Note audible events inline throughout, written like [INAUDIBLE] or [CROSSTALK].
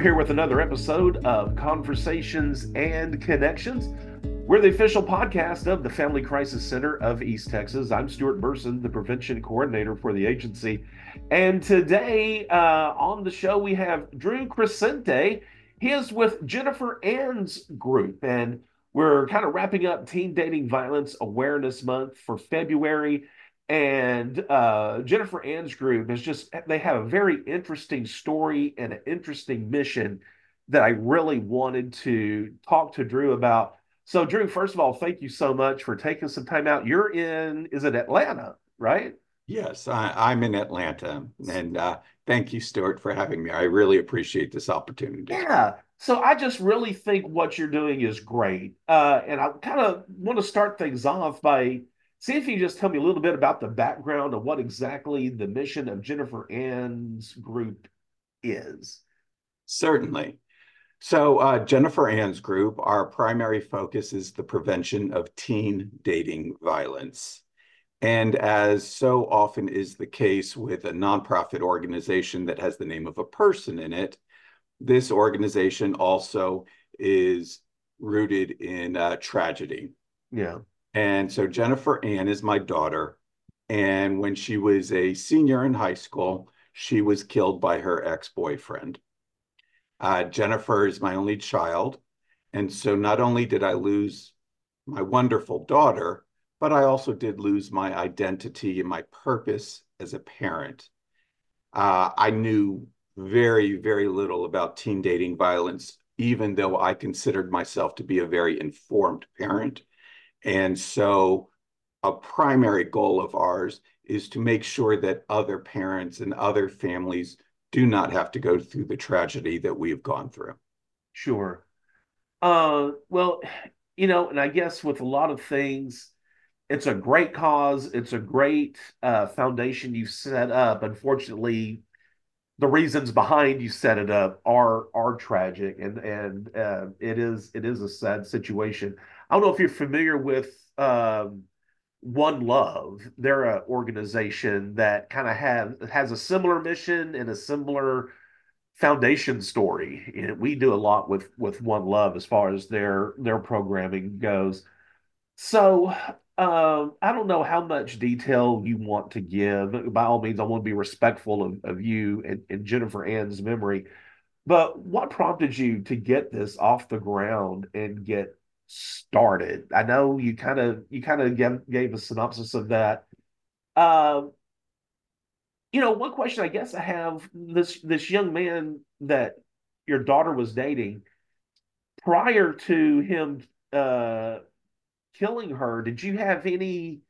We're here with another episode of Conversations and Connections. We're the official podcast of the Family Crisis Center of East Texas. I'm Stuart Burson, the prevention coordinator for the agency. And today uh, on the show, we have Drew Crecente. He is with Jennifer Ann's group, and we're kind of wrapping up Teen Dating Violence Awareness Month for February. And uh, Jennifer Ann's group is just, they have a very interesting story and an interesting mission that I really wanted to talk to Drew about. So, Drew, first of all, thank you so much for taking some time out. You're in, is it Atlanta, right? Yes, I, am in Atlanta. And uh, thank you, Stuart, for having me. I really appreciate this opportunity. Yeah. So I just really think what you're doing is great. Uh, and I kind of want to start things off by see if you just tell me a little bit about the background of what exactly the mission of Jennifer Ann's group is. Certainly. So, uh, Jennifer Ann's group, our primary focus is the prevention of teen dating violence. And as so often is the case with a nonprofit organization that has the name of a person in it, this organization also is rooted in uh, tragedy. Yeah. And so Jennifer Ann is my daughter. And when she was a senior in high school, she was killed by her ex boyfriend. Uh, Jennifer is my only child. And so not only did I lose my wonderful daughter, but I also did lose my identity and my purpose as a parent. Uh, I knew very, very little about teen dating violence, even though I considered myself to be a very informed parent. And so, a primary goal of ours is to make sure that other parents and other families do not have to go through the tragedy that we've gone through. Sure. Uh, well, you know, and I guess with a lot of things, it's a great cause. It's a great uh, foundation you've set up. Unfortunately, the reasons behind you set it up are are tragic, and and uh, it is it is a sad situation. I don't know if you're familiar with um, One Love. They're an organization that kind of have has a similar mission and a similar foundation story. And we do a lot with with One Love as far as their their programming goes. So um, I don't know how much detail you want to give. By all means, I want to be respectful of, of you and, and Jennifer Ann's memory. But what prompted you to get this off the ground and get started. I know you kind of you kind of gave, gave a synopsis of that. Um, you know, one question I guess I have this this young man that your daughter was dating prior to him uh, killing her. Did you have any?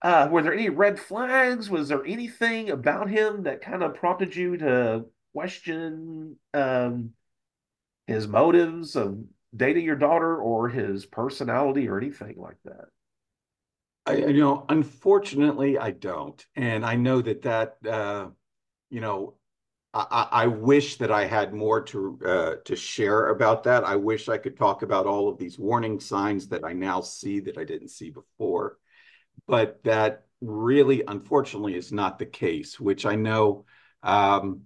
Uh, were there any red flags? Was there anything about him that kind of prompted you to question um, his motives of dating your daughter or his personality or anything like that? I, you know, unfortunately, I don't, and I know that that uh, you know, I, I wish that I had more to uh, to share about that. I wish I could talk about all of these warning signs that I now see that I didn't see before, but that really, unfortunately, is not the case. Which I know um,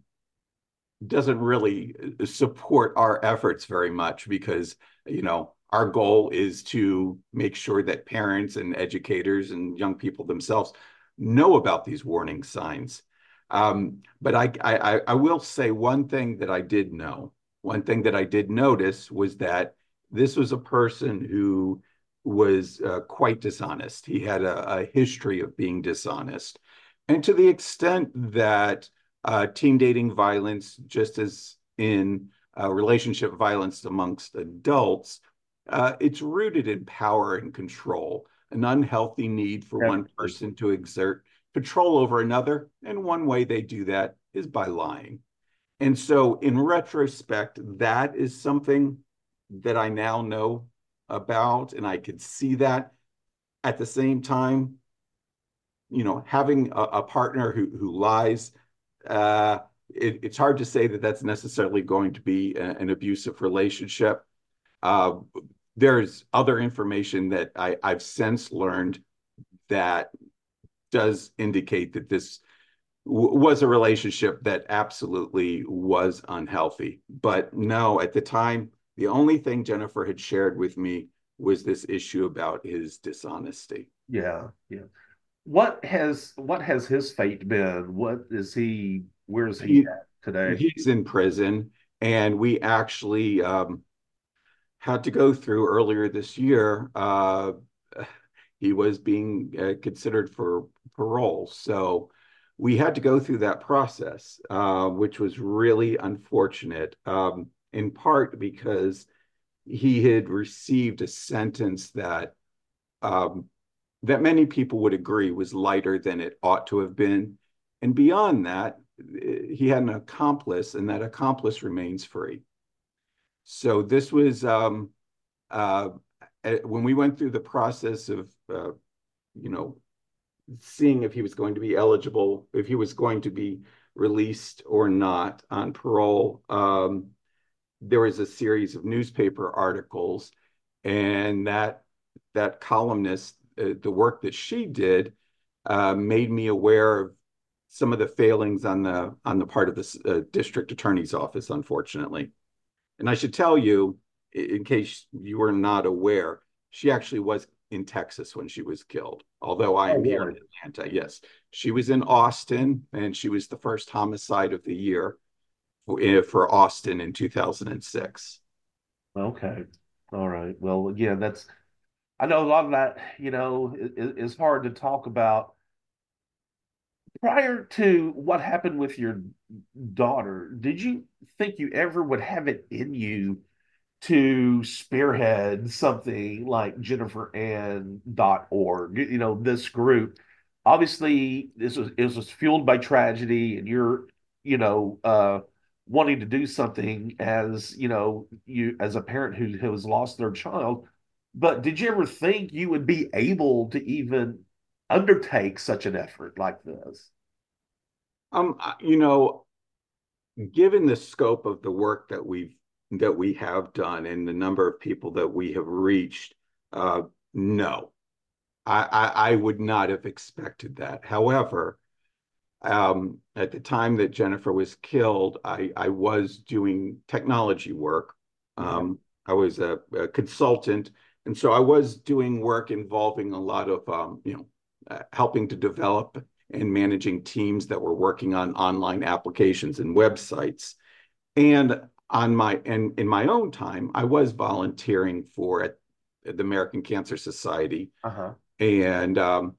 doesn't really uh, support our efforts very much because you know our goal is to make sure that parents and educators and young people themselves know about these warning signs. Um, but I, I i will say one thing that i did know. One thing that i did notice was that this was a person who was uh, quite dishonest. He had a, a history of being dishonest. And to the extent that uh, teen dating violence, just as in uh, relationship violence amongst adults, uh, it's rooted in power and control, an unhealthy need for one person to exert control over another. And one way they do that is by lying. And so, in retrospect, that is something that I now know about, and I could see that. At the same time, you know, having a, a partner who who lies uh, it, it's hard to say that that's necessarily going to be a, an abusive relationship. Uh, there's other information that I, I've since learned that does indicate that this was a relationship that absolutely was unhealthy. But no, at the time, the only thing Jennifer had shared with me was this issue about his dishonesty. Yeah, yeah. What has what has his fate been? What is he? Where is he, he at today? He's in prison, and we actually um, had to go through earlier this year. Uh, he was being uh, considered for parole, so we had to go through that process, uh, which was really unfortunate, um, in part because he had received a sentence that um, that many people would agree was lighter than it ought to have been. And beyond that, he had an accomplice, and that accomplice remains free. So this was um, uh, when we went through the process of, uh, you know, seeing if he was going to be eligible, if he was going to be released or not on parole. Um, there was a series of newspaper articles, and that that columnist, the work that she did, uh, made me aware of some of the failings on the on the part of the uh, district attorney's office, unfortunately. And I should tell you, in case you were not aware, she actually was in Texas when she was killed, although I am oh, here in Atlanta. Yes, she was in Austin, and she was the first homicide of the year for, eh, for Austin in 2006. Okay. All right. Well, again, that's, I know a lot of that, you know, is, is hard to talk about. Prior to what happened with your daughter, did you think you ever would have it in you to spearhead something like jenniferann.org, you know, this group. Obviously, this was it was fueled by tragedy, and you're, you know, uh, wanting to do something as you know, you as a parent who, who has lost their child. But did you ever think you would be able to even undertake such an effort like this? Um, you know, given the scope of the work that we've that we have done and the number of people that we have reached, uh, no, I, I, I, would not have expected that. However, um, at the time that Jennifer was killed, I, I was doing technology work. Um, I was a, a, consultant, and so I was doing work involving a lot of um, you know uh, helping to develop and managing teams that were working on online applications and websites. And on my and in my own time, I was volunteering for at, the American Cancer Society, uh-huh. and um,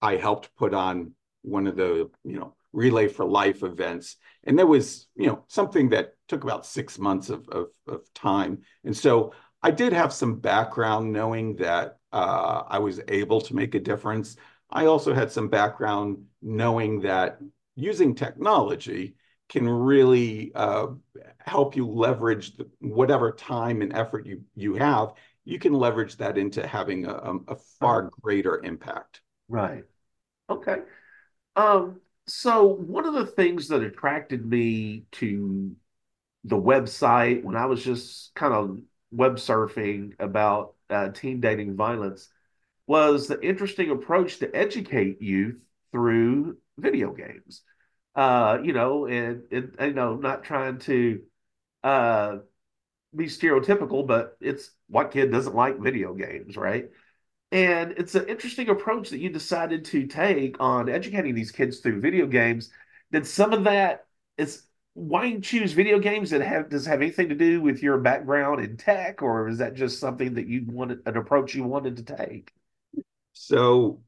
I helped put on one of the you know Relay for Life events, and there was you know something that took about six months of of, of time, and so I did have some background knowing that uh, I was able to make a difference. I also had some background knowing that using technology can really uh, help you leverage the, whatever time and effort you you have. You can leverage that into having a, a far greater impact. Right. Okay. Um, so one of the things that attracted me to the website when I was just kind of web surfing about uh, teen dating violence was the interesting approach to educate youth through video games uh, you know, and, and, you know, not trying to uh, be stereotypical, but it's what kid doesn't like video games, right? And it's an interesting approach that you decided to take on educating these kids through video games. Did some of that is why choose video games that have does have anything to do with your background in tech, or is that just something that you wanted an approach you wanted to take? So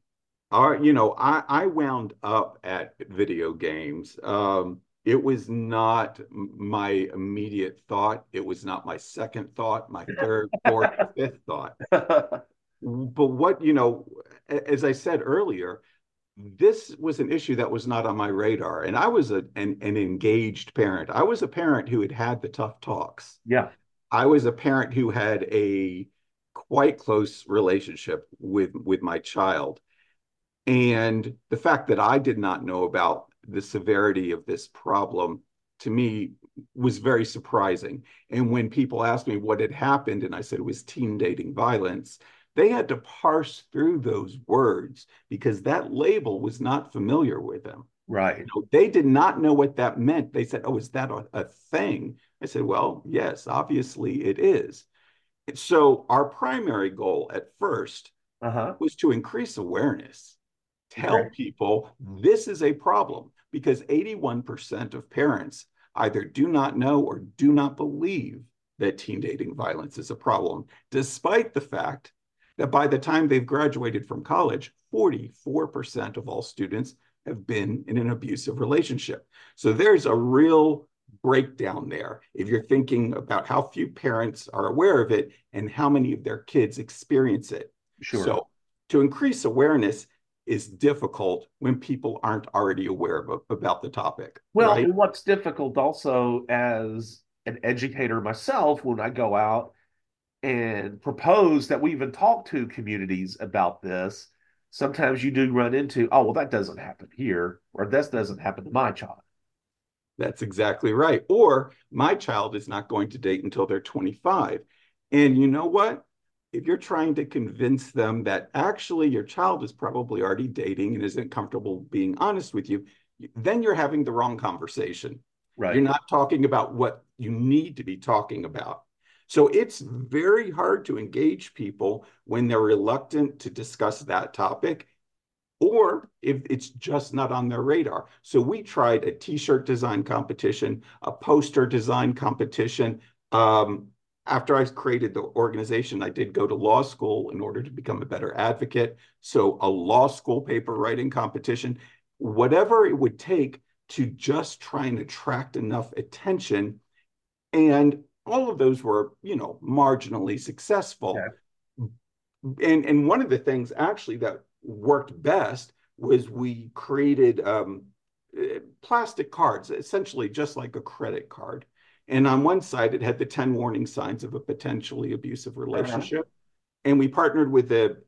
our, you know, I, I wound up at video games. Um, it was not my immediate thought. It was not my second thought, my [LAUGHS] third, fourth, fifth thought. [LAUGHS] But what, you know, as I said earlier, this was an issue that was not on my radar. And I was a, an, an engaged parent. I was a parent who had had the tough talks. Yeah. I was a parent who had a quite close relationship with with my child and the fact that I did not know about the severity of this problem to me was very surprising. And when people asked me what had happened, and I said it was teen dating violence, they had to parse through those words because that label was not familiar with them. Right. You know, they did not know what that meant. They said, "Oh, is that a, a thing?" I said, "Well, yes, obviously it is." So our primary goal at first Uh-huh. was to increase awareness, tell Okay. people this is a problem because 81% of parents either do not know or do not believe that teen dating violence is a problem, despite the fact that by the time they've graduated from college, 44% of all students have been in an abusive relationship. So there's a real breakdown there if you're thinking about how few parents are aware of it and how many of their kids experience it. Sure. So to increase awareness is difficult when people aren't already aware of, about the topic. Well, right? what's difficult also as an educator myself, when I go out and propose that we even talk to communities about this, sometimes you do run into, oh, well, that doesn't happen here, or this doesn't happen to my child. That's exactly right. Or my child is not going to date until they're 25. And you know what? If you're trying to convince them that actually your child is probably already dating and isn't comfortable being honest with you, then you're having the wrong conversation. Right. You're not talking about what you need to be talking about. So it's very hard to engage people when they're reluctant to discuss that topic or if it's just not on their radar. So we tried a t-shirt design competition, a poster design competition. Um, after I created the organization, I did go to law school in order to become a better advocate. So a law school paper writing competition, whatever it would take to just try and attract enough attention. And all of those were, you know, marginally successful. Okay. And and one of the things actually that worked best was we created um, plastic cards, essentially just like a credit card. And on one side, it had the 10 warning signs of a potentially abusive relationship. Uh-huh. And we partnered with the,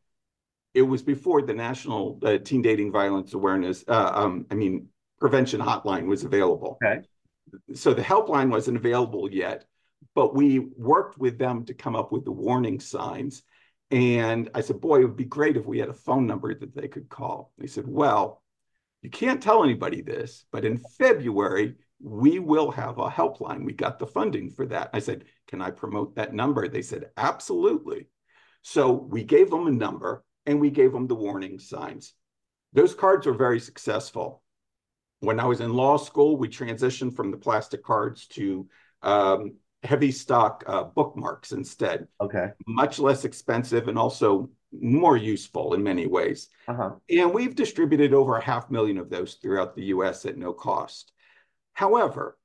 it was before the National uh, Teen Dating Violence Awareness, uh, um, I mean, prevention hotline was available. Okay. So the helpline wasn't available yet, but we worked with them to come up with the warning signs. And I said, boy, it would be great if we had a phone number that they could call. They said, well, you can't tell anybody this, but in February, we will have a helpline. We got the funding for that. I said, can I promote that number? They said, absolutely. So we gave them a number and we gave them the warning signs. Those cards were very successful. When I was in law school, we transitioned from the plastic cards to um, heavy stock uh, bookmarks instead. Okay. Much less expensive and also more useful in many ways. Uh-huh. And we've distributed over a half million of those throughout the US at no cost. However,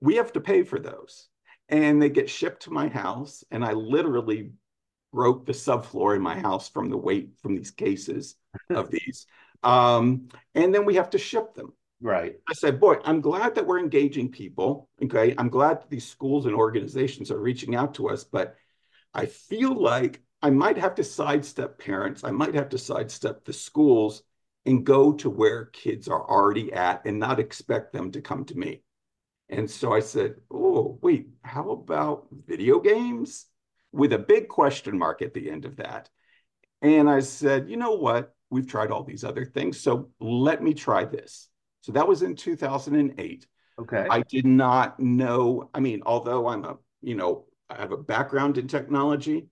we have to pay for those. And they get shipped to my house, and I literally broke the subfloor in my house from the weight from these cases of [LAUGHS] these. Um, and then we have to ship them. Right. I said, boy, I'm glad that we're engaging people. Okay. I'm glad that these schools and organizations are reaching out to us, but I feel like I might have to sidestep parents. I might have to sidestep the schools and go to where kids are already at and not expect them to come to me. And so I said, oh, wait, how about video games? With a big question mark at the end of that. And I said, you know what? We've tried all these other things. So let me try this. So that was in 2008. Okay. I did not know. I mean, although I'm a, you know, I have a background in technology,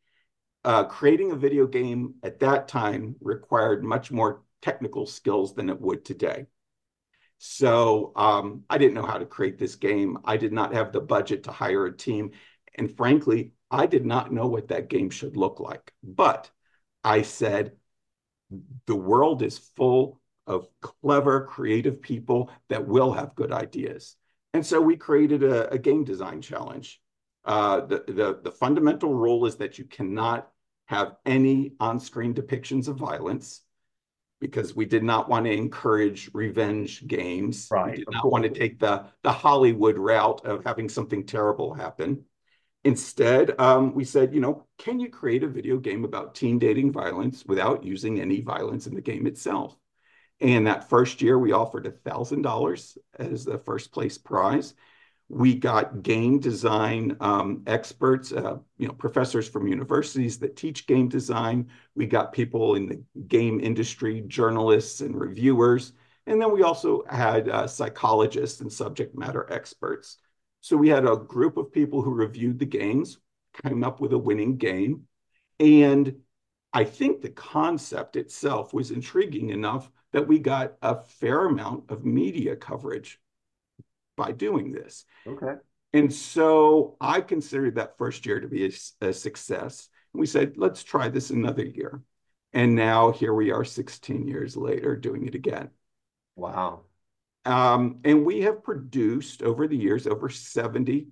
uh, creating a video game at that time required much more technical skills than it would today. So um, I didn't know how to create this game. I did not have the budget to hire a team. And frankly, I did not know what that game should look like. But I said, the world is full of clever, creative people that will have good ideas. And so we created a, a game design challenge. Uh, the, the, the fundamental rule is that you cannot have any on-screen depictions of violence because we did not want to encourage revenge games. Right. We did not want to take the, the Hollywood route of having something terrible happen. Instead, um, we said, you know, can you create a video game about teen dating violence without using any violence in the game itself? And that first year, we offered $1,000 as the first place prize. We got game design um, experts, uh, you know, professors from universities that teach game design. We got people in the game industry, journalists and reviewers. And then we also had uh, psychologists and subject matter experts. So we had a group of people who reviewed the games, came up with a winning game. And I think the concept itself was intriguing enough that we got a fair amount of media coverage by doing this. Okay. And so I considered that first year to be a, a success. And we said, let's try this another year. And now here we are 16 years later doing it again. Wow. Um, and we have produced over the years over 70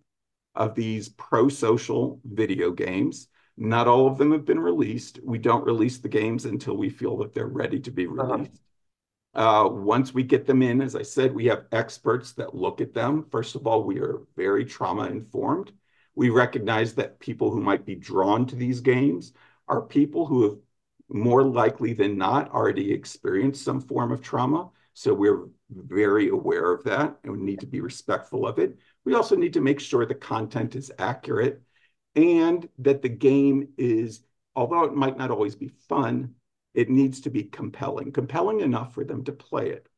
of these pro social video games. Not all of them have been released. We don't release the games until we feel that they're ready to be uh-huh. released. Uh-huh. Uh, once we get them in, as I said, we have experts that look at them. First of all, we are very trauma informed. We recognize that people who might be drawn to these games are people who have more likely than not already experienced some form of trauma. So we're very aware of that and we need to be respectful of it. We also need to make sure the content is accurate and that the game is, although it might not always be fun, it needs to be compelling, compelling enough for them to play it.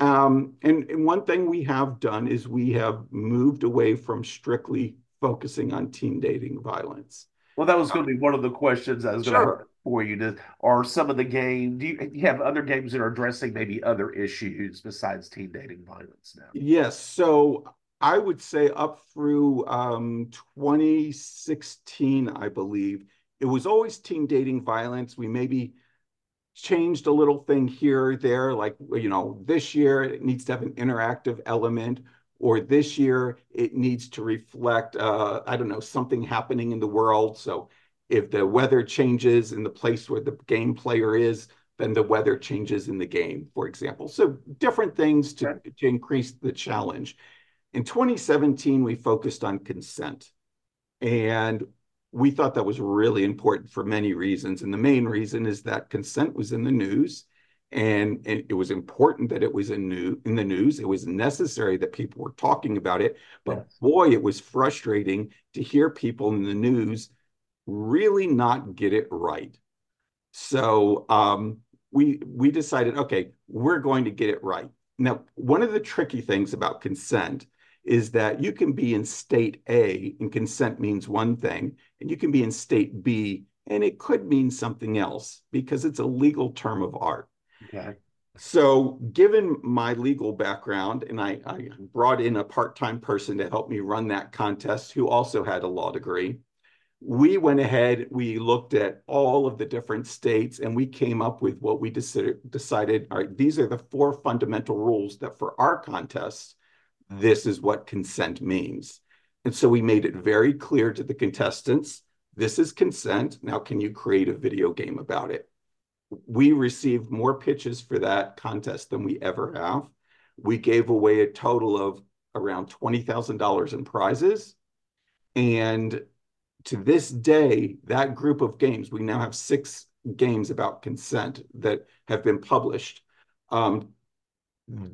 Um, and, and one thing we have done is we have moved away from strictly focusing on teen dating violence. Well, that was going to be one of the questions I was going to ask for you. To, are some of the games? Do you, do you, have other games that are addressing maybe other issues besides teen dating violence now? Yes. So I would say up through um, 2016, I believe, it was always teen dating violence. We maybe changed a little thing here or there, like, you know, this year it needs to have an interactive element, or this year it needs to reflect, uh, I don't know, something happening in the world. So if the weather changes in the place where the game player is, then the weather changes in the game, for example. So different things to, okay. to increase the challenge. In 2017, we focused on consent. And we thought that was really important for many reasons. And the main reason is that consent was in the news and, and it was important that it was in, new, in the news. It was necessary that people were talking about it. But yes. boy, it was frustrating to hear people in the news really not get it right. So um, we we decided, okay, we're going to get it right. Now, one of the tricky things about consent is that you can be in state A and consent means one thing, and you can be in state B and it could mean something else because it's a legal term of art. Okay. So, given my legal background, and I, I brought in a part time person to help me run that contest who also had a law degree, we went ahead, we looked at all of the different states, and we came up with what we decided, decided all right, these are the four fundamental rules that for our contests, this is what consent means. And so we made it very clear to the contestants this is consent. Now, can you create a video game about it? We received more pitches for that contest than we ever have. We gave away a total of around $20,000 in prizes. And to this day, that group of games, we now have six games about consent that have been published. Um,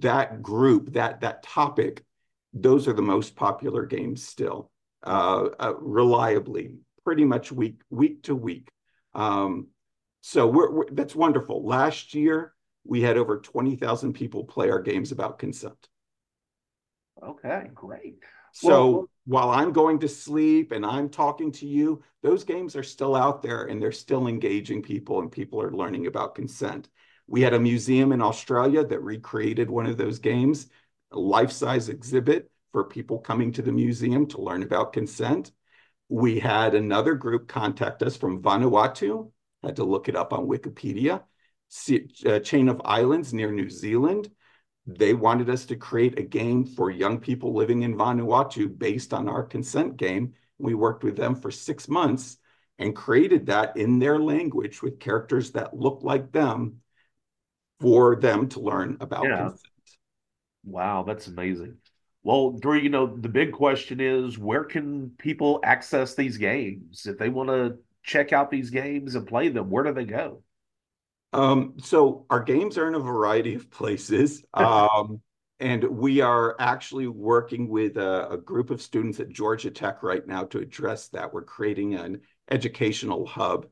that group, that that topic, those are the most popular games still, uh, uh, reliably, pretty much week week to week. Um, so we're, we're, that's wonderful. Last year we had over twenty thousand people play our games about consent. Okay, great. So well, while I'm going to sleep and I'm talking to you, those games are still out there and they're still engaging people and people are learning about consent. We had a museum in Australia that recreated one of those games, a life-size exhibit for people coming to the museum to learn about consent. We had another group contact us from Vanuatu, had to look it up on Wikipedia, a uh, chain of islands near New Zealand they wanted us to create a game for young people living in Vanuatu based on our consent game. We worked with them for six months and created that in their language with characters that look like them for them to learn about yeah. consent. Wow, that's amazing. Well, Drew, you know, the big question is where can people access these games? If they want to check out these games and play them, where do they go? Um, so our games are in a variety of places. [LAUGHS] Um, and we are actually working with a, a, group of students at Georgia Tech right now to address that. We're creating an educational hub.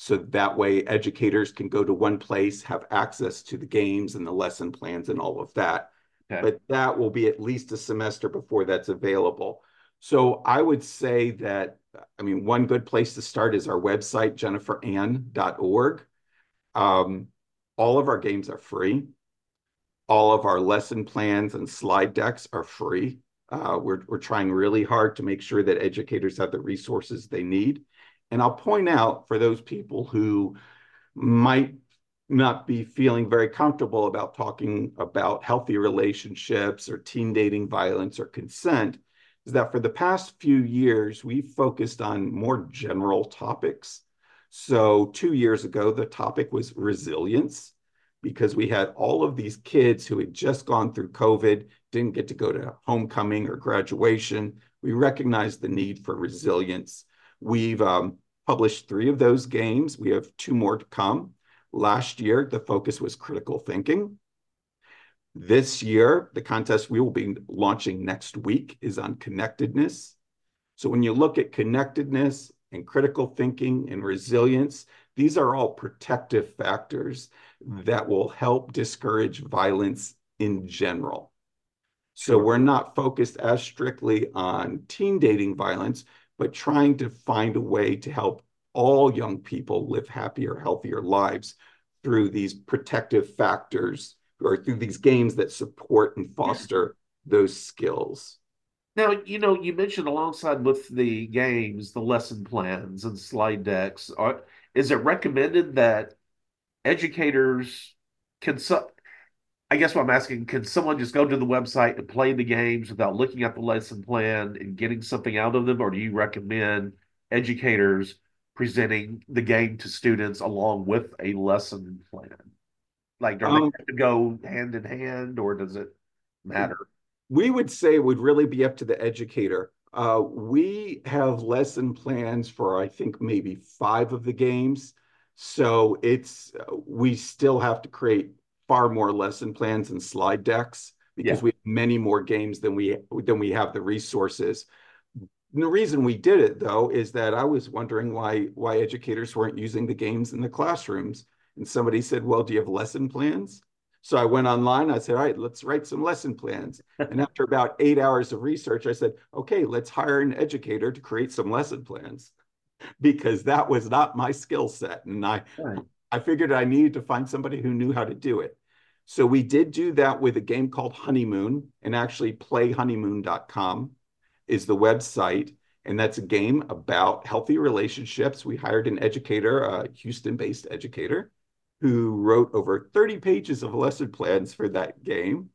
So that way, educators can go to one place, have access to the games and the lesson plans and all of that. Okay. But that will be at least a semester before that's available. So I would say that, I mean, one good place to start is our website, jenniferann.org. Um, all of our games are free. All of our lesson plans and slide decks are free. Uh, we're, we're trying really hard to make sure that educators have the resources they need. And I'll point out for those people who might not be feeling very comfortable about talking about healthy relationships or teen dating violence or consent is that for the past few years, we've focused on more general topics. So, two years ago, the topic was resilience because we had all of these kids who had just gone through COVID, didn't get to go to homecoming or graduation. We recognized the need for resilience. We've um, published three of those games. We have two more to come. Last year, the focus was critical thinking. This year, the contest we will be launching next week is on connectedness. So when you look at connectedness and critical thinking and resilience, these are all protective factors that will help discourage violence in general. So we're not focused as strictly on teen dating violence, but trying to find a way to help all young people live happier, healthier lives through these protective factors or through these games that support and foster those skills. Now, you know, you mentioned alongside with the games, the lesson plans and slide decks. Are, is it recommended that educators can so, I guess what I'm asking, can someone just go to the website and play the games without looking at the lesson plan and getting something out of them? Or do you recommend educators presenting the game to students along with a lesson plan? Like, do um, they have to go hand in hand or does it matter? We would say it would really be up to the educator. Uh, we have lesson plans for, I think, maybe five of the games. So it's we still have to create far more lesson plans and slide decks because yeah. we have many more games than we than we have the resources. And the reason we did it though is that I was wondering why why educators weren't using the games in the classrooms. And somebody said, "Well, do you have lesson plans?" So I went online. I said, "All right, let's write some lesson plans." [LAUGHS] and after about eight hours of research, I said, "Okay, let's hire an educator to create some lesson plans." [LAUGHS] because that was not my skill set. And I, right. I figured I needed to find somebody who knew how to do it. So we did do that with a game called Honeymoon, and actually playhoneymoon.com is the website. And that's a game about healthy relationships. We hired an educator, a Houston based educator, who wrote over 30 pages of lesson plans for that game.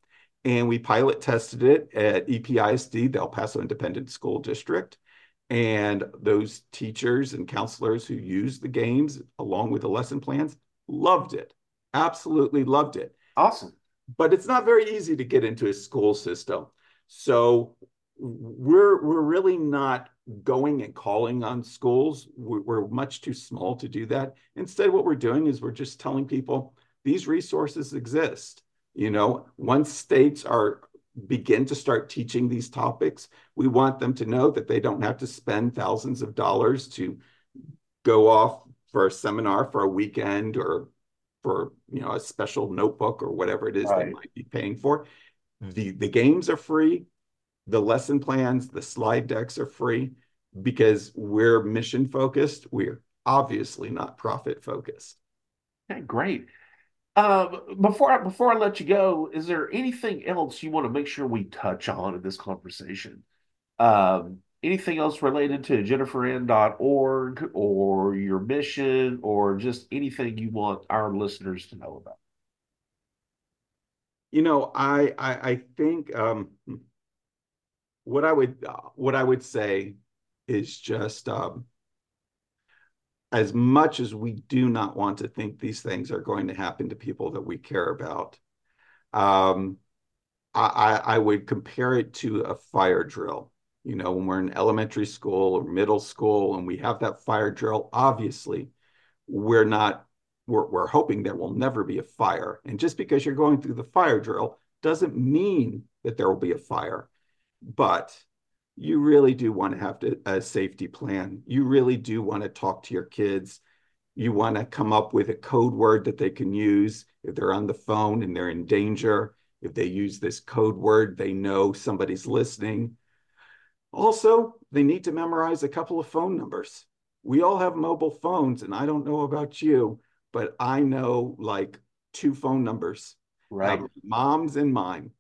And we pilot tested it at EPISD, the El Paso Independent School District. And those teachers and counselors who used the games along with the lesson plans loved it, absolutely loved it. Awesome. But it's not very easy to get into a school system. So we're we're really not going and calling on schools. We're, we're much too small to do that. Instead, what we're doing is we're just telling people these resources exist. You know, once states are begin to start teaching these topics, we want them to know that they don't have to spend thousands of dollars to go off for a seminar for a weekend or for you know a special notebook or whatever it is right. they might be paying for. The the games are free, the lesson plans, the slide decks are free because we're mission focused. We're obviously not profit focused. Okay, great. Uh, before I, before I let you go, is there anything else you want to make sure we touch on in this conversation? Um, anything else related to jenniferann.org or your mission or just anything you want our listeners to know about? You know, I I, I think um, what I would what I would say is just um, as much as we do not want to think these things are going to happen to people that we care about, um, I, I, would compare it to a fire drill. You know, when we're in elementary school or middle school and we have that fire drill, obviously we're not, we're, we're hoping there will never be a fire. And just because you're going through the fire drill doesn't mean that there will be a fire. But you really do want to have to, a safety plan. You really do want to talk to your kids You want to come up with a code word that they can use if they're on the phone and they're in danger. If they use this code word, they know somebody's listening. Also, they need to memorize a couple of phone numbers. We all have mobile phones, and I don't know about you, but I know like two phone numbers, right? Um, mom's and mine.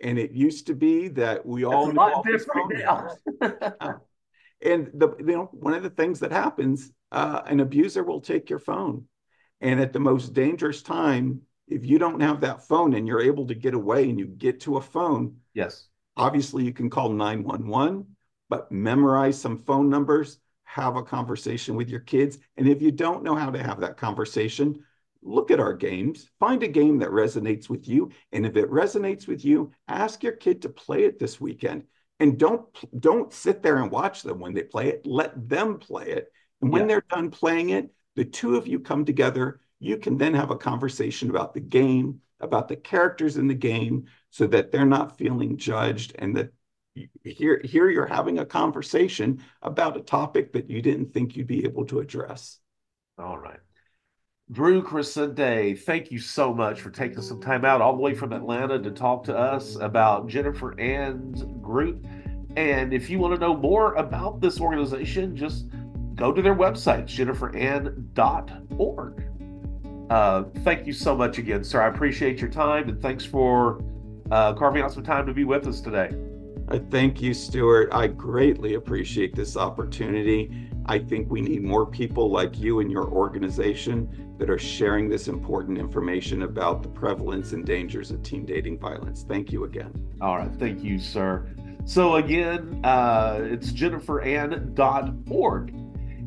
And it used to be that we That's all a lot different now. [LAUGHS] and the you know one of the things that happens, uh, an abuser will take your phone, and at the most dangerous time, if you don't have that phone and you're able to get away and you get to a phone, yes, obviously you can call nine one one, but memorize some phone numbers have a conversation with your kids. And if you don't know how to have that conversation, look at our games, find a game that resonates with you. And if it resonates with you, ask your kid to play it this weekend. And don't don't sit there and watch them when they play it. Let them play it. And when yeah. they're done playing it, the two of you come together. You can then have a conversation about the game, about the characters in the game, so that they're not feeling judged and that here here you're having a conversation about a topic that you didn't think you'd be able to address. All right. Drew crecente thank you so much for taking some time out all the way from atlanta to talk to us about jennifer ann's group and if you want to know more about this organization just go to their website jenniferann.org uh, thank you so much again sir. I appreciate your time and thanks for uh, carving out some time to be with us today I thank you, Stuart. I greatly appreciate this opportunity. I think we need more people like you and your organization that are sharing this important information about the prevalence and dangers of teen dating violence. Thank you again. All right. Thank you, sir. So, again, uh, it's jenniferann.org.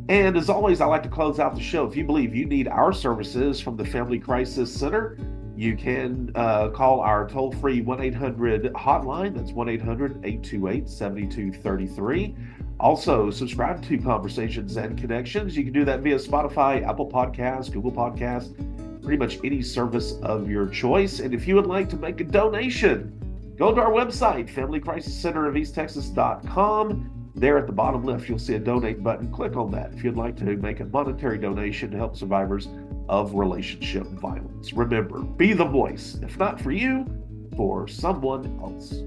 And as always, I like to close out the show. If you believe you need our services from the Family Crisis Center, you can uh, call our toll free 1 800 hotline. That's 1 800 828 7233. Also, subscribe to Conversations and Connections. You can do that via Spotify, Apple Podcasts, Google Podcasts, pretty much any service of your choice. And if you would like to make a donation, go to our website, Family Crisis Center of East Texas.com. There at the bottom left, you'll see a donate button. Click on that if you'd like to make a monetary donation to help survivors of relationship violence. Remember, be the voice, if not for you, for someone else.